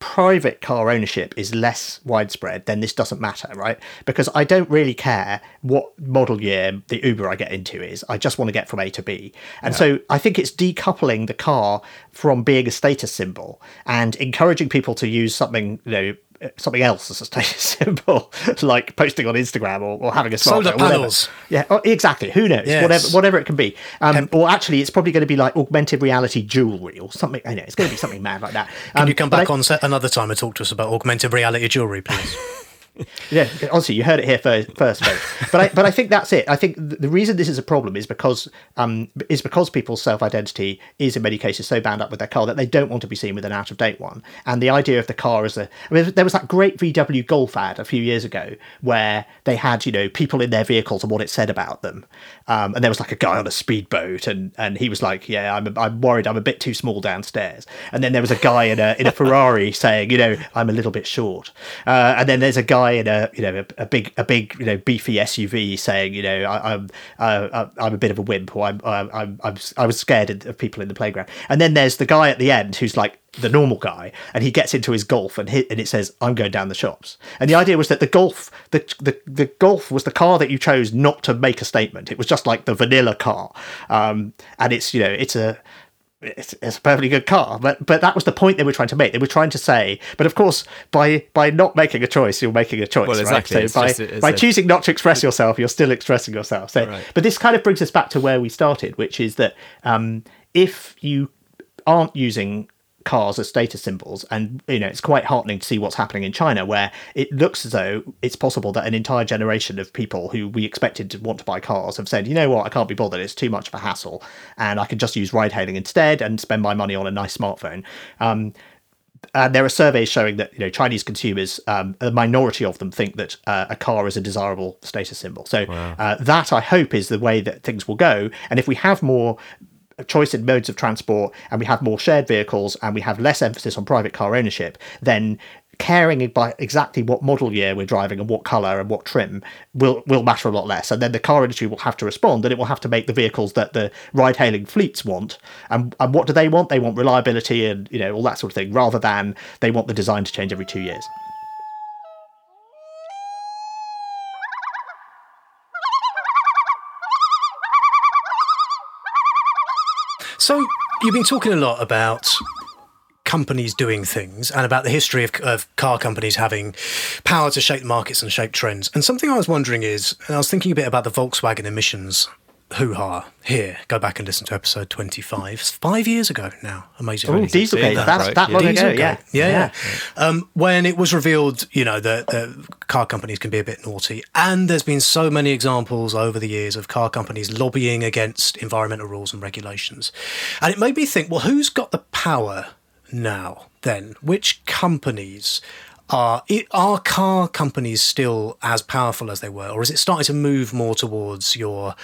private car ownership is less widespread, then this doesn't matter, right? Because I don't really care what model year the Uber I get into is. I just want to get from A to B. And so I think it's decoupling the car from being a status symbol and encouraging people to use something, you know, something else as a symbol, like posting on Instagram or, or having a Solar smartphone, whatever. panels. Yeah, oh, exactly. Who knows? Yes. Whatever, whatever it can be. Um, or actually, it's probably going to be like augmented reality jewelry or something. I know it's going to be something mad like that. Can Um, you come back I- on set another time and talk to us about augmented reality jewelry, please? Yeah, honestly, you heard it here first, first but I, but I think that's it. I think the reason this is a problem is because um, is because people's self identity is in many cases so bound up with their car that they don't want to be seen with an out of date one. And the idea of the car as a, I mean, there was that great VW Golf ad a few years ago where they had you know people in their vehicles and what it said about them, um, and there was like a guy on a speedboat and and he was like, yeah, I'm I'm worried I'm a bit too small downstairs. And then there was a guy in a in a Ferrari saying, you know, I'm a little bit short. Uh, and then there's a guy in a you know a, a big a big you know beefy SUV saying, you know, I, I'm uh, I'm a bit of a wimp, or I'm I'm, I'm I was scared of people in the playground. And then there's the guy at the end who's like the normal guy, and he gets into his golf and hit, and it says, "I'm going down the shops." And the idea was that the golf, the, the the golf was the car that you chose not to make a statement. It was just like the vanilla car, um, and it's you know it's a it's, it's a perfectly good car, but but that was the point they were trying to make. They were trying to say, but of course, by by not making a choice, you're making a choice, Well, right? exactly. It's by a- by a- choosing not to express yourself, you're still expressing yourself. So, Right. but this kind of brings us back to where we started, which is that um, if you aren't using cars as status symbols and you know it's quite heartening to see what's happening in china where it looks as though it's possible that an entire generation of people who we expected to want to buy cars have said you know what i can't be bothered it's too much of a hassle and i can just use ride hailing instead and spend my money on a nice smartphone um, and there are surveys showing that you know Chinese consumers, um, a minority of them, think that uh, a car is a desirable status symbol. So uh, that I hope is the way that things will go. And if we have more choice in modes of transport, and we have more shared vehicles, and we have less emphasis on private car ownership, then caring about exactly what model year we're driving and what color and what trim will will matter a lot less. And then the car industry will have to respond and it will have to make the vehicles that the ride hailing fleets want. And and what do they want? They want reliability and you know all that sort of thing rather than they want the design to change every 2 years So you've been talking a lot about companies doing things and about the history of, of car companies having power to shape markets and shape trends. And something I was wondering is, and I was thinking a bit about the Volkswagen emissions hoo ha here. Go back and listen to episode 25. It's five years ago now. Amazing. oh dieselgate that, that's right? that Yeah. long ago Dieselgate. yeah yeah, yeah. Um, when it was revealed, you know, that, that car companies can be a bit naughty, and there's been so many examples over the years of car companies lobbying against environmental rules and regulations, and it made me think, well, who's got the power now? Then, which companies? Are, i- are car companies still as powerful as they were, or is it starting to move more towards your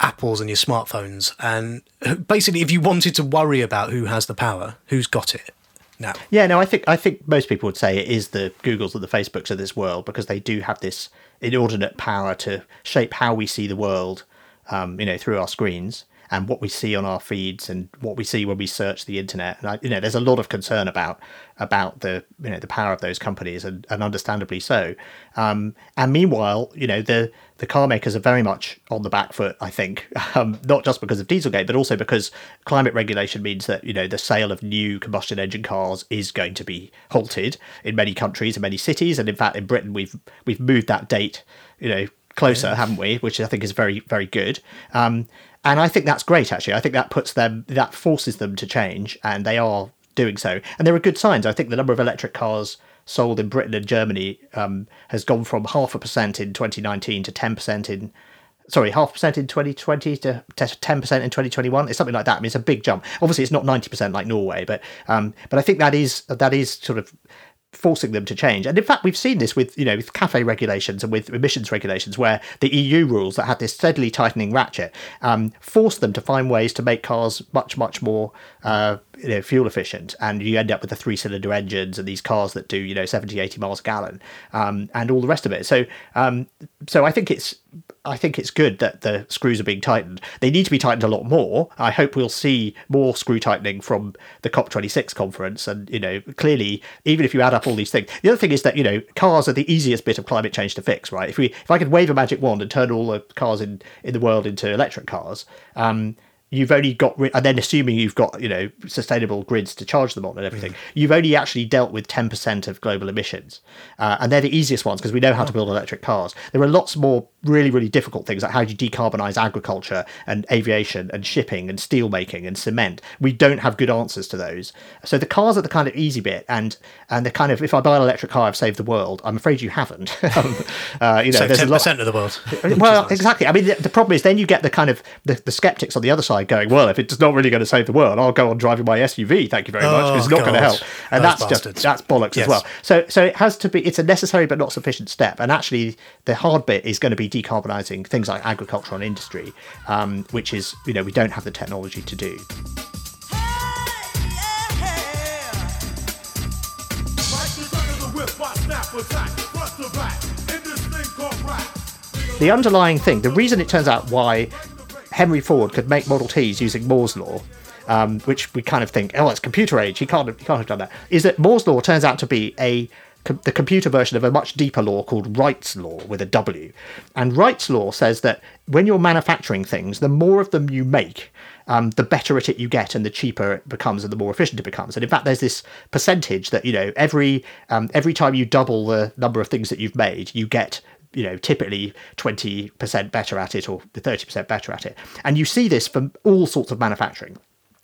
Apples and your smartphones? And basically, if you wanted to worry about who has the power, who's got it now? Yeah, no, I think I think most people would say it is the Googles or the Facebooks of this world because they do have this inordinate power to shape how we see the world, um, you know, through our screens and what we see on our feeds and what we see when we search the internet. And I, you know, there's a lot of concern about about the you know the power of those companies and, and understandably so. Um, and meanwhile, you know, the the car makers are very much on the back foot. I think um, not just because of Dieselgate, but also because climate regulation means that you know the sale of new combustion engine cars is going to be halted in many countries and many cities. And in fact, in Britain, we've we've moved that date. You know closer, haven't we? Which I think is very, very good. Um, and I think that's great, actually. I think that puts them, that forces them to change, and they are doing so. And there are good signs. I think the number of electric cars sold in Britain and Germany um, has gone from half a percent in 2019 to 10% in sorry, half percent in 2020 to 10% in 2021. It's something like that. I mean, it's a big jump. Obviously, it's not 90% like Norway, but um, but I think that is that is sort of forcing them to change. And in fact, we've seen this with you know with CAFE regulations and with emissions regulations, where the EU rules that had this steadily tightening ratchet um, forced them to find ways to make cars much much more uh, you know, fuel efficient, and you end up with the three cylinder engines and these cars that do you know 70, 80 miles a gallon, um, and all the rest of it. So um, so I think it's I think it's good that the screws are being tightened. They need to be tightened a lot more. I hope we'll see more screw tightening from the COP26 conference. And, you know, clearly, even if you add up all these things, the other thing is that, you know, cars are the easiest bit of climate change to fix, right? If we if I could wave a magic wand and turn all the cars in, in the world into electric cars, um, you've only got rid, and then assuming you've got you know sustainable grids to charge them on and everything, mm. you've only actually dealt with ten percent of global emissions, uh, and they're the easiest ones because we know how to build electric cars. There are lots more really really difficult things like how do you decarbonize agriculture and aviation and shipping and steel making and cement. We don't have good answers to those. So the cars are the kind of easy bit, and and the kind of if I buy an electric car, I've saved the world. I'm afraid you haven't. um, uh, you know, so ten percent of the world. well, nice. exactly. I mean, the, the, problem is then you get the kind of the, the skeptics on the other side going, well, if it's not really going to save the world, I'll go on driving my SUV. Thank you very much. Oh, it's not going to help, and Those that's bastards. just that's bollocks yes. as well. So so it has to be. It's a necessary but not sufficient step, and actually the hard bit is going to be decarbonising things like agriculture and industry, um, which is you know we don't have the technology to do. The underlying thing, the reason it turns out why Henry Ford could make Model Ts using Moore's law, um, which we kind of think, oh, it's computer age. He can't, he can't have done that. Is that Moore's law turns out to be a the computer version of a much deeper law called Wright's law with a W. And Wright's law says that when you're manufacturing things, the more of them you make, um, the better at it you get, and the cheaper it becomes, and the more efficient it becomes. And in fact, there's this percentage that you know every um, every time you double the number of things that you've made, you get you know typically 20% better at it or 30% better at it and you see this from all sorts of manufacturing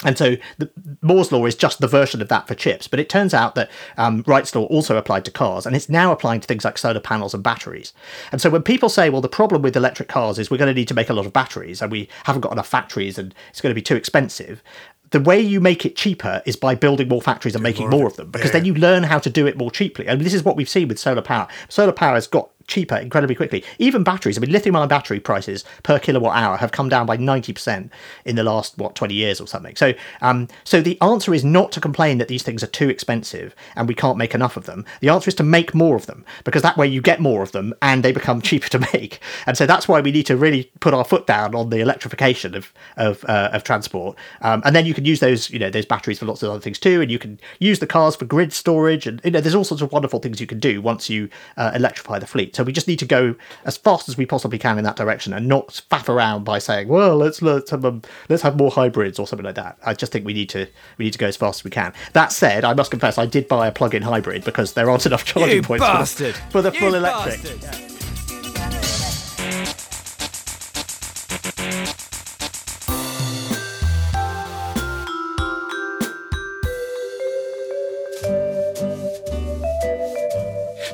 and so the, Moore's law is just the version of that for chips, but it turns out that um, Wright's law also applied to cars, and it's now applying to things like solar panels and batteries. And so when people say, "Well, the problem with electric cars is we're going to need to make a lot of batteries, and we haven't got enough factories, and it's going to be too expensive," the way you make it cheaper is by building more factories and making more, more of them, because yeah. then you learn how to do it more cheaply. And this is what we've seen with solar power. Solar power has got cheaper incredibly quickly. Even batteries, I mean, lithium ion battery prices per kilowatt hour have come down by 90% in the last, what, 20 years or something. So, um, so the answer is not to complain that these things are too expensive and we can't make enough of them. The answer is to make more of them because that way you get more of them and they become cheaper to make. And so that's why we need to really put our foot down on the electrification of, of, uh, of transport. Um, and then you can use those, you know, those batteries for lots of other things too. And you can use the cars for grid storage and, you know, there's all sorts of wonderful things you can do once you uh, electrify the fleet. So we just need to go as fast as we possibly can in that direction and not faff around by saying, well, let's let's have um, let's have more hybrids or something like that. I just think we need to we need to go as fast as we can. That said, I must confess I did buy a plug-in hybrid because there aren't enough charging you points bastard. for the, for the full electric.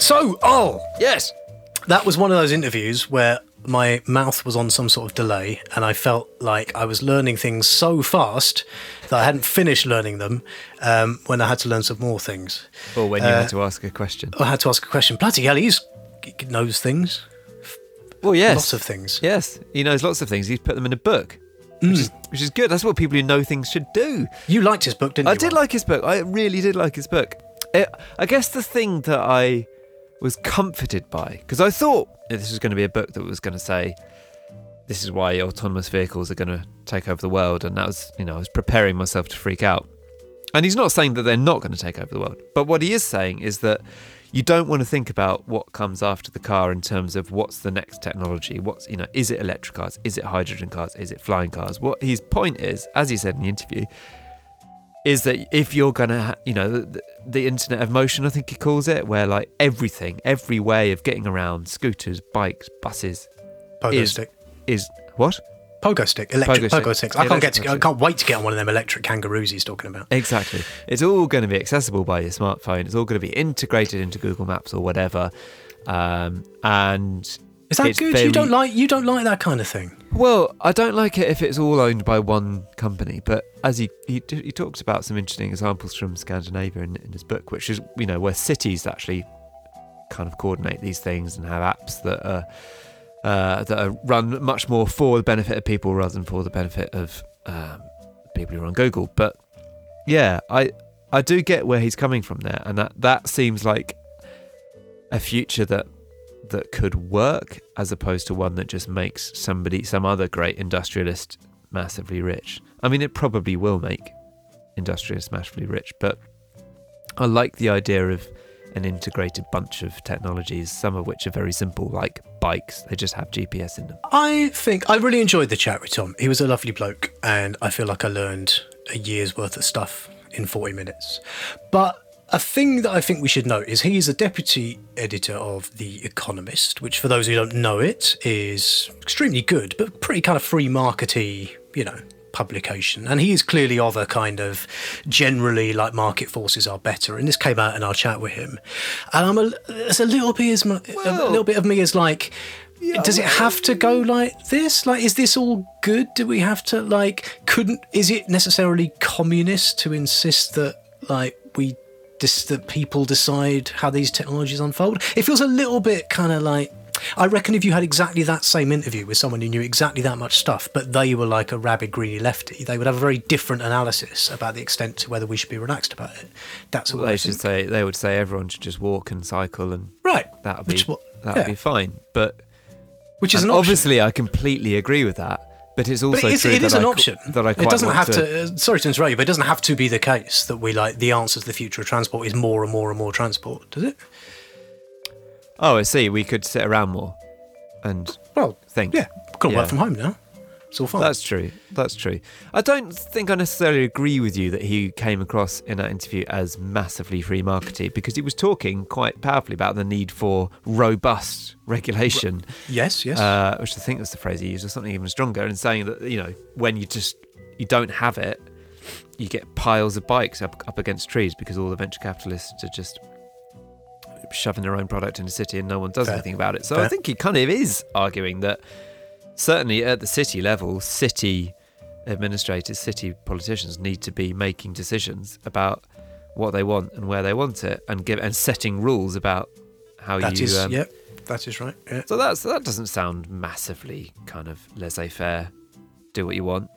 So, oh, yes. That was one of those interviews where my mouth was on some sort of delay and I felt like I was learning things so fast that I hadn't finished learning them um, when I had to learn some more things. Or when you uh, had to ask a question. I had to ask a question. Bloody hell, he knows things. Well, yes. Lots of things. Yes, he knows lots of things. He's put them in a book. Mm. Which, is, which is good. That's what people who know things should do. You liked his book, didn't you? I did like his book. I really did like his book. It, I guess the thing that I was comforted by because I thought this was going to be a book that was going to say this is why autonomous vehicles are going to take over the world and that was you know I was preparing myself to freak out. And he's not saying that they're not going to take over the world but what he is saying is that you don't want to think about what comes after the car in terms of what's the next technology what's you know is it electric cars is it hydrogen cars is it flying cars? What his point is as he said in the interview is that if you're gonna, you know, the, the, internet of motion, I think he calls it, where like everything, every way of getting around, scooters, bikes, buses, Pogo is stick. is what? Pogo stick, electric Pogo pogo, stick. sticks. I can't get. To, I can't wait to get on one of them electric kangaroos he's talking about. Exactly. It's all going to be accessible by your smartphone. It's all going to be integrated into Google Maps or whatever. Um, and Is that it's good? very- You don't like you don't like that kind of thing. Well, I don't like it if it's all owned by one company. But as he he, he talks about some interesting examples from Scandinavia in, in his book, which is you know where cities actually kind of coordinate these things and have apps that are uh, that are run much more for the benefit of people rather than for the benefit of um, people who run Google. But yeah, I I do get where he's coming from there, and that that seems like a future that that could work as opposed to one that just makes somebody some other great industrialist massively rich. I mean, it probably will make industrialists massively rich, but I like the idea of an integrated bunch of technologies, some of which are very simple, like bikes. They just have GPS in them. I think I really enjoyed the chat with Tom. He was a lovely bloke, and I feel like I learned a year's worth of stuff in 40 minutes. But a thing that I think we should note is he is a deputy editor of The Economist, which, for those who don't know it, is extremely good, but pretty kind of free markety, you know, publication. And he is clearly of a kind of generally like market forces are better. And this came out in our chat with him. And I'm a, there's a little bit, as my, a little bit of me is like, does it have to go like this? Like, is this all good? Do we have to like? Couldn't? Is it necessarily communist to insist that like we dis, that people decide how these technologies unfold? It feels a little bit kind of like. I reckon if you had exactly that same interview with someone who knew exactly that much stuff, but they were like a rabid greedy lefty, they would have a very different analysis about the extent to whether we should be relaxed about it. That's what Well, I they should say they would say everyone should just walk and cycle, and Right, that'll be what- that'll yeah. be fine. But which is obviously I completely agree with that. But it's also But it is, true it is that an I, option. that I quite it doesn't want have to. uh, sorry to interrupt you, but it doesn't have to be the case that we like the answer to the future of transport is more and more and more transport, does it? Oh, I see. We could sit around more and Well, think. yeah, can Yeah. work from home now. It's all fine. That's true. That's true. I don't think I necessarily agree with you that he came across in that interview as massively free marketing because he was talking quite powerfully about the need for robust regulation. yes, yes. Uh, which I think was the phrase he used, or something even stronger, and saying that you know when you just you don't have it, you get piles of bikes up up against trees because all the venture capitalists are just shoving their own product in the city and no one does Fair. anything about it. So I think he kind of is arguing that certainly at the city level, city administrators, city politicians need to be making decisions about what they want and where they want it, and give and setting rules about how That you. is, um, yep, that is right. Yeah. so that's that doesn't sound massively kind of laissez-faire. Do what you want.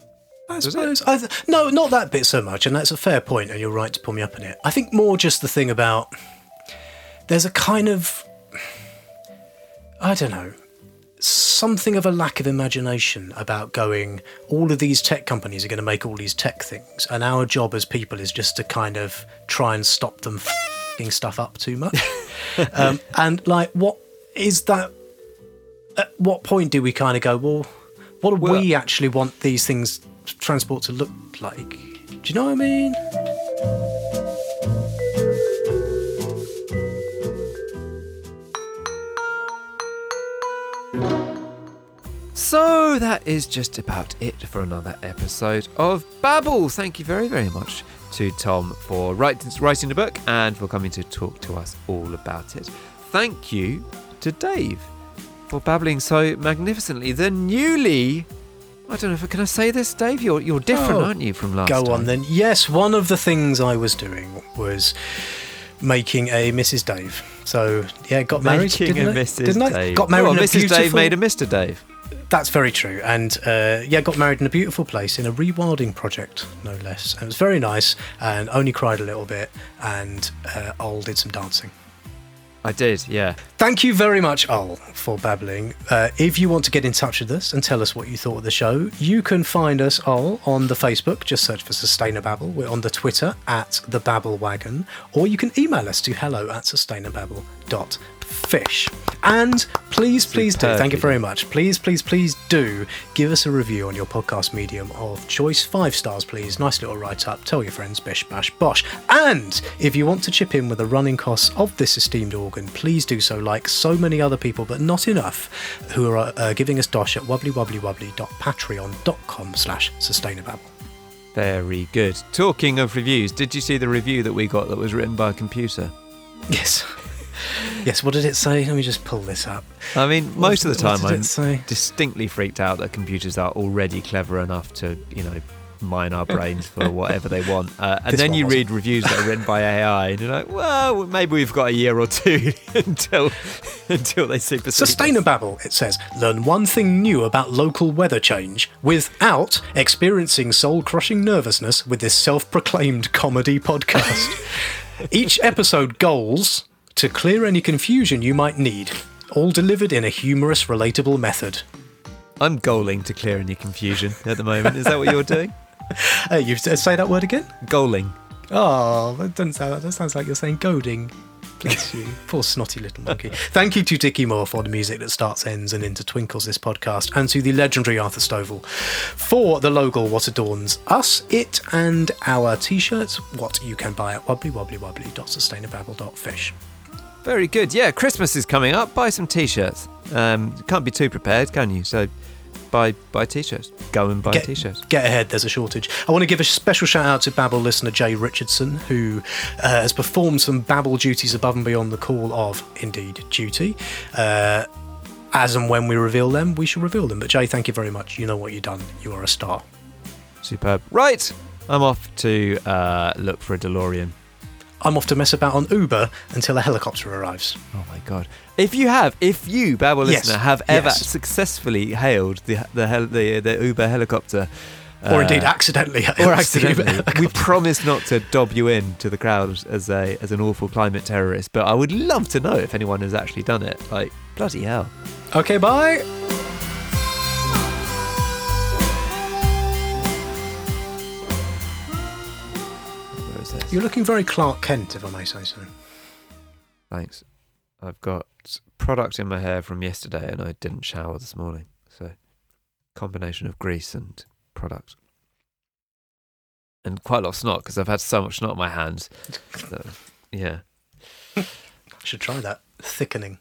I suppose. I th- no, not that bit so much, and that's a fair point, and you're right to pull me up on it. I think more just the thing about there's a kind of I don't know something of a lack of imagination about going. All of these tech companies are going to make all these tech things, and our job as people is just to kind of try and stop them f***ing stuff up too much. um, and like, what is that? At what point do we kind of go? Well, what do Well- we actually want these things transport to look like? Do you know what I mean? So that is just about it for another episode of Babble. Thank you very, very much to Tom for writing, writing the book and for coming to talk to us all about it. Thank you to Dave for babbling so magnificently. The newly, I don't know if I can I say this, Dave. You're you're different, Oh, aren't you, from last time? Go time? on then. Yes, one of the things I was doing was making a Mrs. Dave. So yeah, got married. Making didn't a I? Mrs. Didn't I? Dave. Got married. Oh, a Mrs. Dave made a Mr. Dave. That's very true. And uh, yeah, got married in a beautiful place in a rewilding project, no less. And it was very nice and only cried a little bit. And uh, Ol did some dancing. I did, yeah. Thank you very much, Ol, for babbling. Uh, if you want to get in touch with us and tell us what you thought of the show, you can find us, Ol, on the Facebook. Just search for Sustainababble. We're on the Twitter at the Babble Wagon, or you can email us to hello at sustainababble.fish. And please, please do. Thank you very much. Please, please, please do give us a review on your podcast medium of choice. Five stars, please. Nice little write up. Tell your friends, bish, bash, bosh. And if you want to chip in with the running costs of this esteemed organ, please do so like so many other people, but not enough, who are uh, giving us dosh at wobblywobblywobbly.patreon.com slash sustainababble. Very good. Talking of reviews, did you see the review that we got that was written by a computer? Yes. Yes, what did it say? Let me just pull this up. I mean, most of the time I'm distinctly freaked out that computers are already clever enough to, you know, mine our brains for whatever they want. Uh, and This then you wasn't. read reviews that are written by AI, and you're like, well, maybe we've got a year or two until until they supersede. us. Sustainababble, it says, learn one thing new about local weather change without experiencing soul crushing nervousness with this self proclaimed comedy podcast. Each episode goals to clear any confusion you might need, all delivered in a humorous, relatable method. I'm goaling to clear any confusion at the moment. Is that what you're doing? Hey, you uh, say that word again? Goaling. Oh, that doesn't sound. That sounds like you're saying goading. Bless you, poor snotty little monkey. Thank you to Dickie Moore for the music that starts, ends, and intertwinkles this podcast, and to the legendary Arthur Stovall for the logo what adorns us, it, and our t-shirts. What you can buy at wobblywobblywobbly.sustainababble.fish. Very good. Yeah, Christmas is coming up. Buy some t-shirts. Um, can't be too prepared, can you? So buy buy t-shirts. Go and buy Get- t-shirts. Get ahead, there's a shortage. I want to give a special shout out to Babble listener Jay Richardson, who uh, has performed some Babble duties above and beyond the call of, indeed, duty. Uh, as and when we reveal them, we shall reveal them. But Jay, thank you very much. You know what you've done. You are a star. Superb. Right, I'm off to uh, look for a DeLorean. I'm off to mess about on Uber until a helicopter arrives. Oh my god! If you have, if you, Babble Yes, listener, have ever yes. successfully hailed the the hel- the, the Uber helicopter, Or uh, indeed accidentally. or hails the Uber accidentally, we promise not to dob you in to the crowd as a as an awful climate terrorist. But I would love to know if anyone has actually done it. Like bloody hell! Okay, bye. You're looking very Clark Kent, if I may say so. Thanks. I've got product in my hair from yesterday, and I didn't shower this morning. So, combination of grease and product, and quite a lot of snot because I've had so much snot on my hands. So, yeah. I should try that. Thickening.